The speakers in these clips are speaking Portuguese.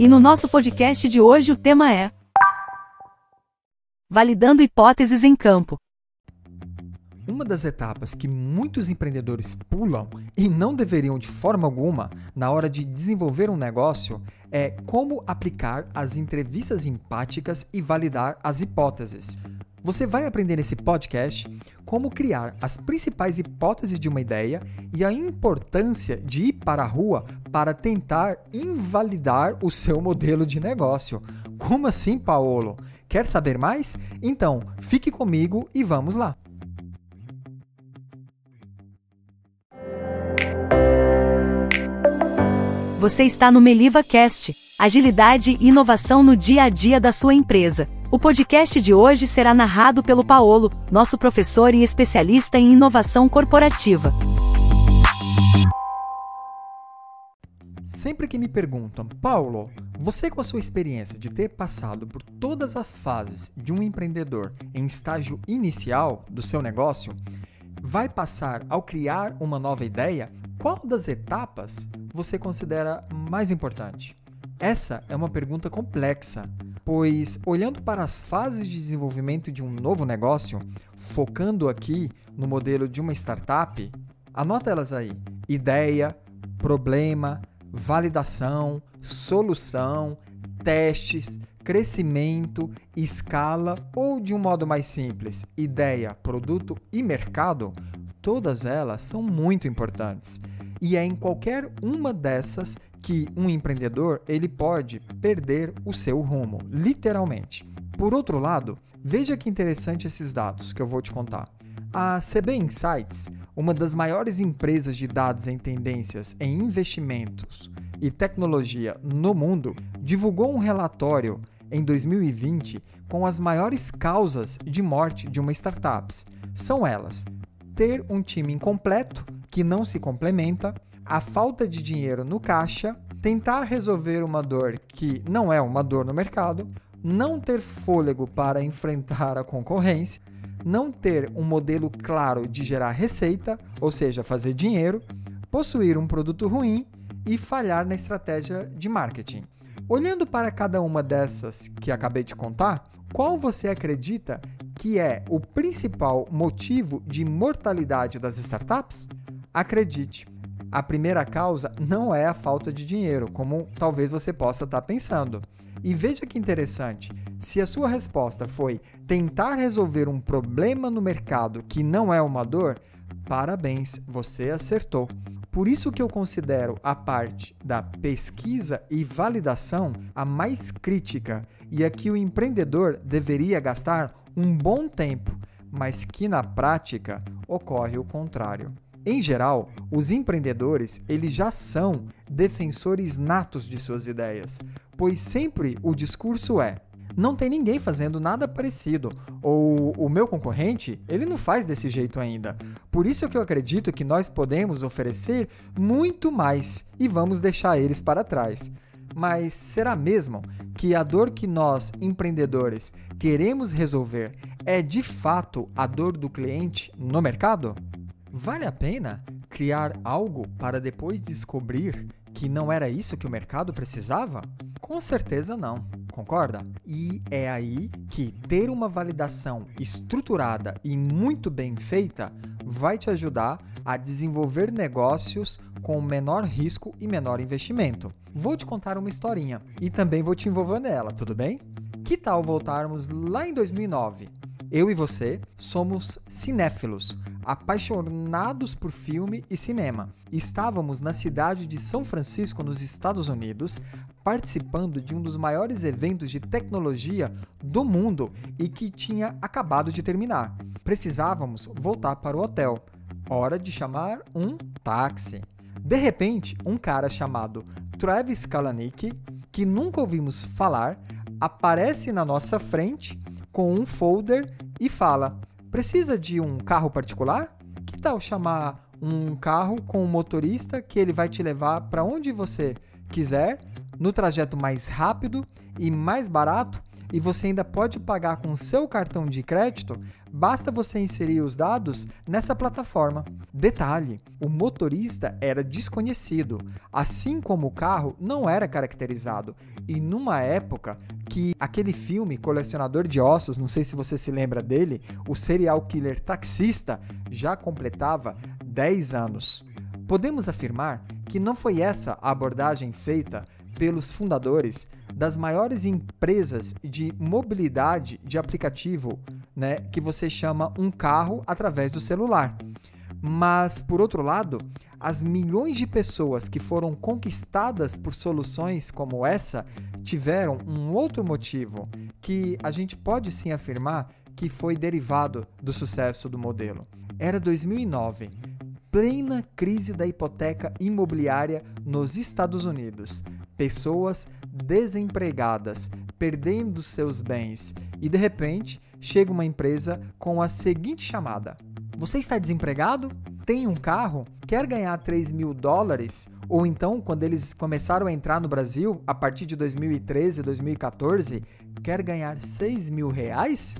E no nosso podcast de hoje o tema é Validando hipóteses em campo. Uma das etapas que muitos empreendedores pulam e não deveriam de forma alguma na hora de desenvolver um negócio é como aplicar as entrevistas empáticas e validar as hipóteses. Você vai aprender nesse podcast como criar as principais hipóteses de uma ideia e a importância de ir para a rua para tentar invalidar o seu modelo de negócio. Como assim, Paulo? Quer saber mais? Então, fique comigo e vamos lá. Você está no Meliva Cast, agilidade e inovação no dia a dia da sua empresa. O podcast de hoje será narrado pelo Paolo, nosso professor e especialista em inovação corporativa. Sempre que me perguntam, Paulo, você com a sua experiência de ter passado por todas as fases de um empreendedor em estágio inicial do seu negócio, vai passar ao criar uma nova ideia? Qual das etapas você considera mais importante? Essa é uma pergunta complexa, pois olhando para as fases de desenvolvimento de um novo negócio, focando aqui no modelo de uma startup, anota elas aí: ideia, problema, validação, solução, testes, crescimento, escala ou de um modo mais simples, ideia, produto e mercado, todas elas são muito importantes. E é em qualquer uma dessas que um empreendedor ele pode perder o seu rumo, literalmente. Por outro lado, veja que interessante esses dados que eu vou te contar. A CB Insights, uma das maiores empresas de dados em tendências em investimentos e tecnologia no mundo, divulgou um relatório em 2020 com as maiores causas de morte de uma startup. São elas: ter um time incompleto que não se complementa, a falta de dinheiro no caixa, tentar resolver uma dor que não é uma dor no mercado, não ter fôlego para enfrentar a concorrência, não ter um modelo claro de gerar receita, ou seja, fazer dinheiro, possuir um produto ruim e falhar na estratégia de marketing. Olhando para cada uma dessas que acabei de contar, qual você acredita que é o principal motivo de mortalidade das startups? Acredite, a primeira causa não é a falta de dinheiro, como talvez você possa estar pensando. E veja que interessante, se a sua resposta foi tentar resolver um problema no mercado que não é uma dor, parabéns, você acertou. Por isso que eu considero a parte da pesquisa e validação a mais crítica e a que o empreendedor deveria gastar um bom tempo, mas que na prática ocorre o contrário. Em geral, os empreendedores, eles já são defensores natos de suas ideias, pois sempre o discurso é: não tem ninguém fazendo nada parecido, ou o meu concorrente, ele não faz desse jeito ainda. Por isso é que eu acredito que nós podemos oferecer muito mais e vamos deixar eles para trás. Mas será mesmo que a dor que nós, empreendedores, queremos resolver é de fato a dor do cliente no mercado? Vale a pena criar algo para depois descobrir que não era isso que o mercado precisava? Com certeza não, concorda? E é aí que ter uma validação estruturada e muito bem feita vai te ajudar a desenvolver negócios com menor risco e menor investimento. Vou te contar uma historinha e também vou te envolver nela, tudo bem? Que tal voltarmos lá em 2009? Eu e você somos cinéfilos apaixonados por filme e cinema. Estávamos na cidade de São Francisco, nos Estados Unidos, participando de um dos maiores eventos de tecnologia do mundo e que tinha acabado de terminar. Precisávamos voltar para o hotel. Hora de chamar um táxi. De repente, um cara chamado Travis Kalanick, que nunca ouvimos falar, aparece na nossa frente com um folder e fala: Precisa de um carro particular? Que tal chamar um carro com um motorista que ele vai te levar para onde você quiser, no trajeto mais rápido e mais barato e você ainda pode pagar com seu cartão de crédito, basta você inserir os dados nessa plataforma. Detalhe: o motorista era desconhecido, assim como o carro não era caracterizado. E numa época que aquele filme Colecionador de Ossos, não sei se você se lembra dele, o serial killer taxista já completava 10 anos. Podemos afirmar que não foi essa a abordagem feita pelos fundadores das maiores empresas de mobilidade de aplicativo, né, que você chama um carro através do celular. Mas, por outro lado, as milhões de pessoas que foram conquistadas por soluções como essa tiveram um outro motivo que a gente pode sim afirmar que foi derivado do sucesso do modelo. Era 2009 plena crise da hipoteca imobiliária nos Estados Unidos. Pessoas desempregadas, perdendo seus bens, e de repente chega uma empresa com a seguinte chamada: Você está desempregado? Tem um carro? Quer ganhar 3 mil dólares? Ou então, quando eles começaram a entrar no Brasil, a partir de 2013, 2014, quer ganhar 6 mil reais?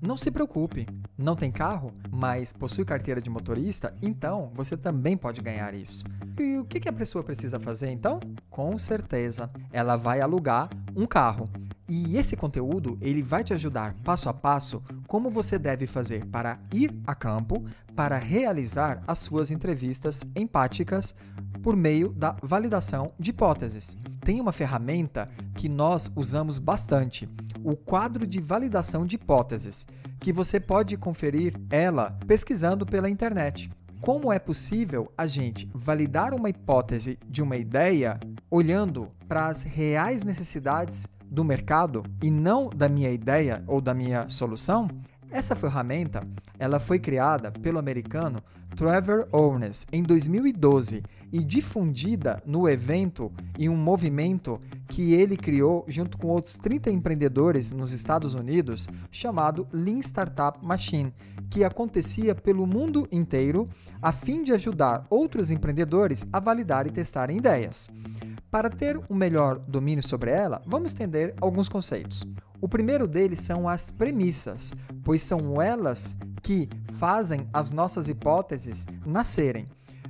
Não se preocupe, não tem carro, mas possui carteira de motorista, então você também pode ganhar isso. E o que a pessoa precisa fazer então? Com certeza, ela vai alugar um carro. E esse conteúdo ele vai te ajudar passo a passo como você deve fazer para ir a campo para realizar as suas entrevistas empáticas por meio da validação de hipóteses. Tem uma ferramenta que nós usamos bastante, o quadro de validação de hipóteses, que você pode conferir ela pesquisando pela internet. Como é possível a gente validar uma hipótese de uma ideia olhando para as reais necessidades do mercado e não da minha ideia ou da minha solução? Essa ferramenta, ela foi criada pelo americano Trevor Owens em 2012 e difundida no evento em um movimento que ele criou junto com outros 30 empreendedores nos Estados Unidos, chamado Lean Startup Machine, que acontecia pelo mundo inteiro a fim de ajudar outros empreendedores a validar e testarem ideias. Para ter um melhor domínio sobre ela, vamos entender alguns conceitos. O primeiro deles são as premissas, pois são elas que fazem as nossas hipóteses nascerem.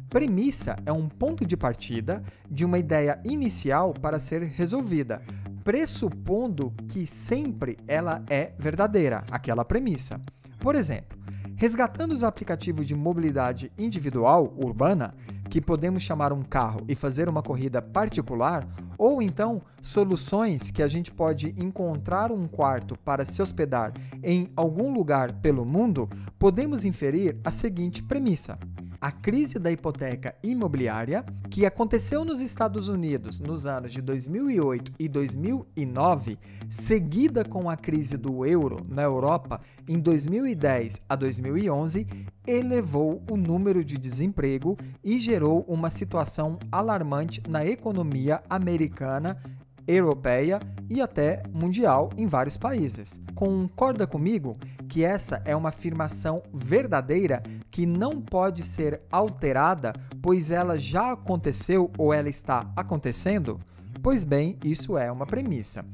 Premissa é um ponto de partida de uma ideia inicial para ser resolvida, pressupondo que sempre ela é verdadeira, aquela premissa. Por exemplo, resgatando os aplicativos de mobilidade individual urbana, que podemos chamar um carro e fazer uma corrida particular, ou então soluções que a gente pode encontrar um quarto para se hospedar em algum lugar pelo mundo, podemos inferir a seguinte premissa: a crise da hipoteca imobiliária, que aconteceu nos Estados Unidos nos anos de 2008 e 2009, seguida com a crise do euro na Europa em 2010 a 2011, elevou o número de desemprego e gerou uma situação alarmante na economia americana europeia e até mundial em vários países. Concorda comigo que essa é uma afirmação verdadeira que não pode ser alterada, pois ela já aconteceu ou ela está acontecendo? Pois bem, isso é uma premissa.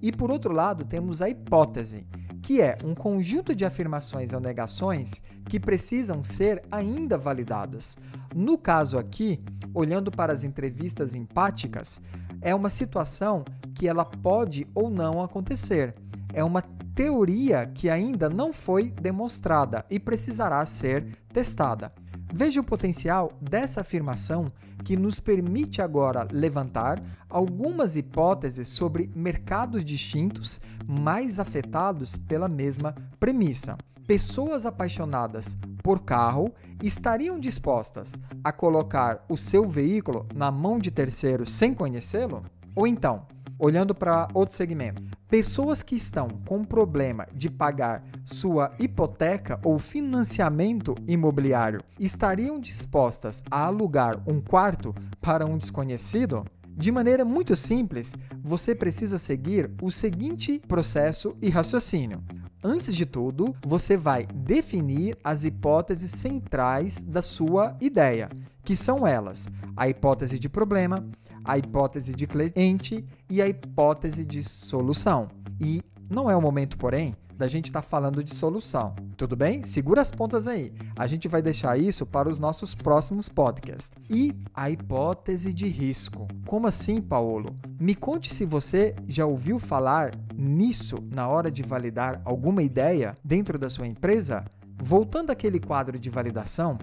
E por outro lado, temos a hipótese, que é um conjunto de afirmações ou negações que precisam ser ainda validadas. No caso aqui, olhando para as entrevistas empáticas, é uma situação que ela pode ou não acontecer. É uma teoria que ainda não foi demonstrada e precisará ser testada. Veja o potencial dessa afirmação que nos permite agora levantar algumas hipóteses sobre mercados distintos mais afetados pela mesma premissa. Pessoas apaixonadas por carro estariam dispostas a colocar o seu veículo na mão de terceiros sem conhecê-lo? Ou então, olhando para outro segmento, pessoas que estão com problema de pagar sua hipoteca ou financiamento imobiliário estariam dispostas a alugar um quarto para um desconhecido? De maneira muito simples, você precisa seguir o seguinte processo e raciocínio. Antes de tudo, você vai definir as hipóteses centrais da sua ideia, que são elas: a hipótese de problema, a hipótese de cliente e a hipótese de solução. E Não é o momento, porém, da gente estar tá falando de solução. Tudo bem? Segura as pontas aí. A gente vai deixar isso para os nossos próximos podcasts. E a hipótese de risco. Como assim, Paulo? Me conte se você já ouviu falar nisso na hora de validar alguma ideia dentro da sua empresa. Voltando àquele quadro de validação,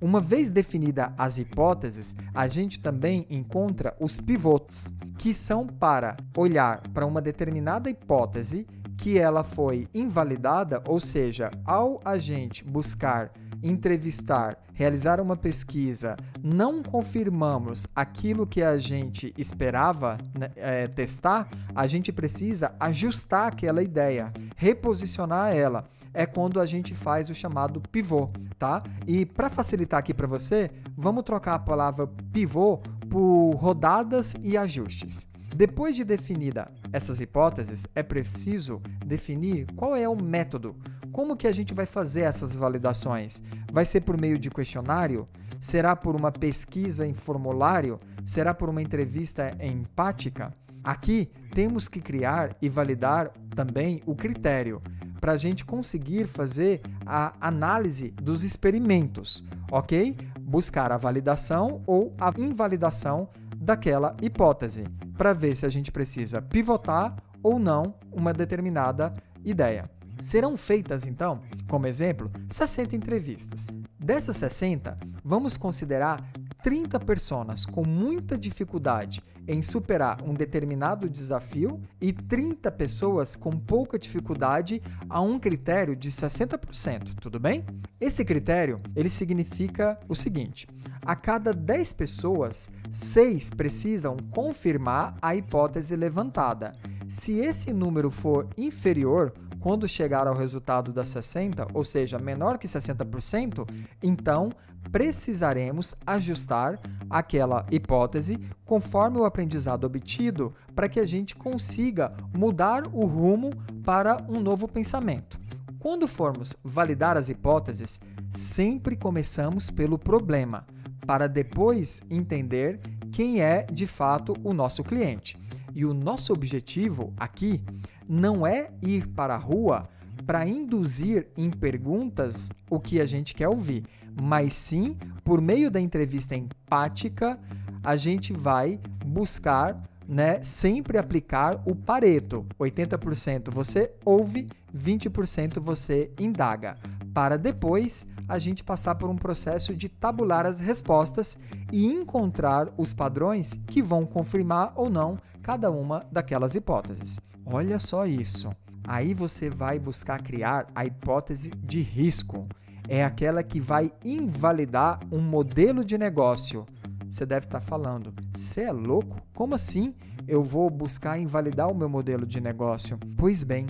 uma vez definida as hipóteses, a gente também encontra os pivots, que são para olhar para uma determinada hipótese que ela foi invalidada, ou seja, ao a gente buscar entrevistar, realizar uma pesquisa, não confirmamos aquilo que a gente esperava né, é, testar, a gente precisa ajustar aquela ideia, reposicionar ela. É quando a gente faz o chamado pivô, tá? E para facilitar aqui para você, vamos trocar a palavra pivô por rodadas e ajustes. Depois de definida essas hipóteses, é preciso definir qual é o método. Como que a gente vai fazer essas validações? Vai ser por meio de questionário? Será por uma pesquisa em formulário? Será por uma entrevista empática? Aqui temos que criar e validar também o critério para a gente conseguir fazer a análise dos experimentos, ok? Buscar a validação ou a invalidação daquela hipótese para ver se a gente precisa pivotar ou não uma determinada ideia. Serão feitas, então, como exemplo, 60 entrevistas. Dessas 60, vamos considerar 30 pessoas com muita dificuldade em superar um determinado desafio e 30 pessoas com pouca dificuldade a um critério de 60%, tudo bem? Esse critério, ele significa o seguinte: a cada 10 pessoas, 6 precisam confirmar a hipótese levantada. Se esse número for inferior, quando chegar ao resultado das 60, ou seja, menor que 60%, então precisaremos ajustar aquela hipótese conforme o aprendizado obtido para que a gente consiga mudar o rumo para um novo pensamento. Quando formos validar as hipóteses, sempre começamos pelo problema, para depois entender quem é de fato o nosso cliente. E o nosso objetivo aqui não é ir para a rua para induzir em perguntas o que a gente quer ouvir, mas sim, por meio da entrevista empática, a gente vai buscar né, sempre aplicar o Pareto. 80% você ouve, 20% você indaga, para depois a gente passar por um processo de tabular as respostas e encontrar os padrões que vão confirmar ou não cada uma daquelas hipóteses. Olha só isso. Aí você vai buscar criar a hipótese de risco. É aquela que vai invalidar um modelo de negócio. Você deve estar falando, você é louco? Como assim eu vou buscar invalidar o meu modelo de negócio? Pois bem,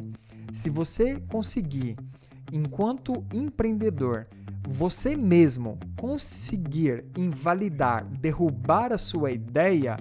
se você conseguir, enquanto empreendedor, você mesmo conseguir invalidar, derrubar a sua ideia,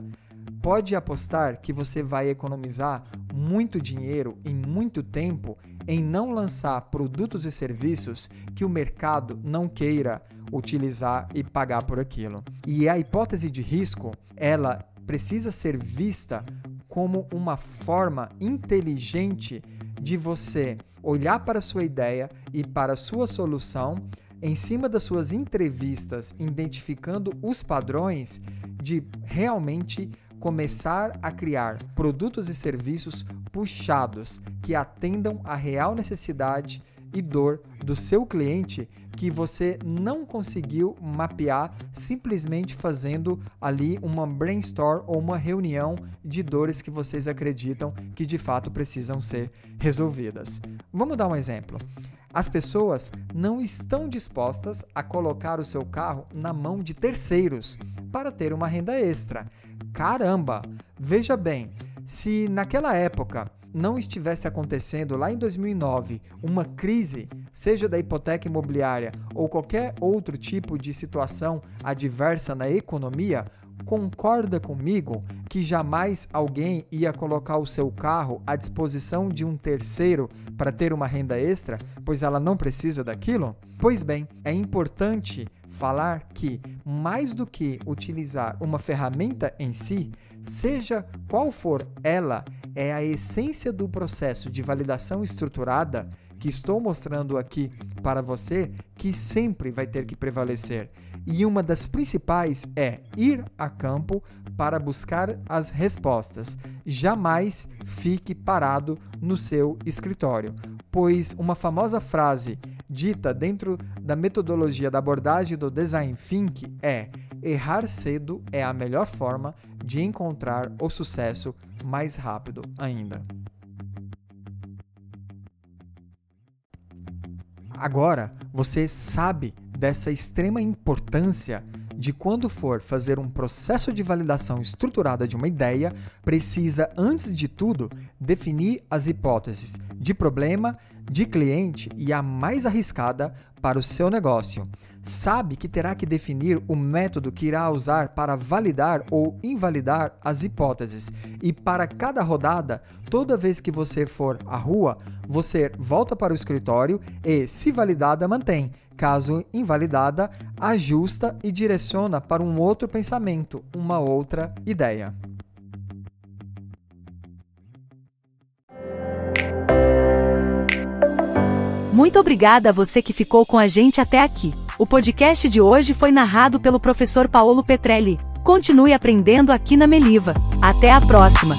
pode apostar que você vai economizar muito dinheiro e muito tempo em não lançar produtos e serviços que o mercado não queira utilizar e pagar por aquilo. E a hipótese de risco, ela precisa ser vista como uma forma inteligente de você olhar para a sua ideia e para a sua solução em cima das suas entrevistas, identificando os padrões de realmente começar a criar produtos e serviços puxados que atendam à real necessidade e dor do seu cliente que você não conseguiu mapear simplesmente fazendo ali uma brainstorm ou uma reunião de dores que vocês acreditam que de fato precisam ser resolvidas. Vamos dar um exemplo. As pessoas não estão dispostas a colocar o seu carro na mão de terceiros para ter uma renda extra. Caramba! Veja bem, se naquela época não estivesse acontecendo lá em 2009 uma crise, seja da hipoteca imobiliária ou qualquer outro tipo de situação adversa na economia, concorda comigo que jamais alguém ia colocar o seu carro à disposição de um terceiro para ter uma renda extra, pois ela não precisa daquilo? Pois bem, é importante falar que, mais do que utilizar uma ferramenta em si, seja qual for ela, é a essência do processo de validação estruturada que estou mostrando aqui para você que sempre vai ter que prevalecer. E uma das principais é ir a campo para buscar as respostas. Jamais fique parado no seu escritório, pois uma famosa frase dita dentro da metodologia da abordagem do design thinking é: errar cedo é a melhor forma de encontrar o sucesso mais rápido ainda. Agora, você sabe dessa extrema importância de quando for fazer um processo de validação estruturada de uma ideia, precisa, antes de tudo, definir as hipóteses de problema, de cliente e a mais arriscada para o seu negócio. Sabe que terá que definir o método que irá usar para validar ou invalidar as hipóteses. E para cada rodada, toda vez que você for à rua, você volta para o escritório e, se validada, mantém. Caso invalidada, ajusta e direciona para um outro pensamento, uma outra ideia. Muito obrigada a você que ficou com a gente até aqui. O podcast de hoje foi narrado pelo professor Paulo Petrelli. Continue aprendendo aqui na Meliva. Até a próxima!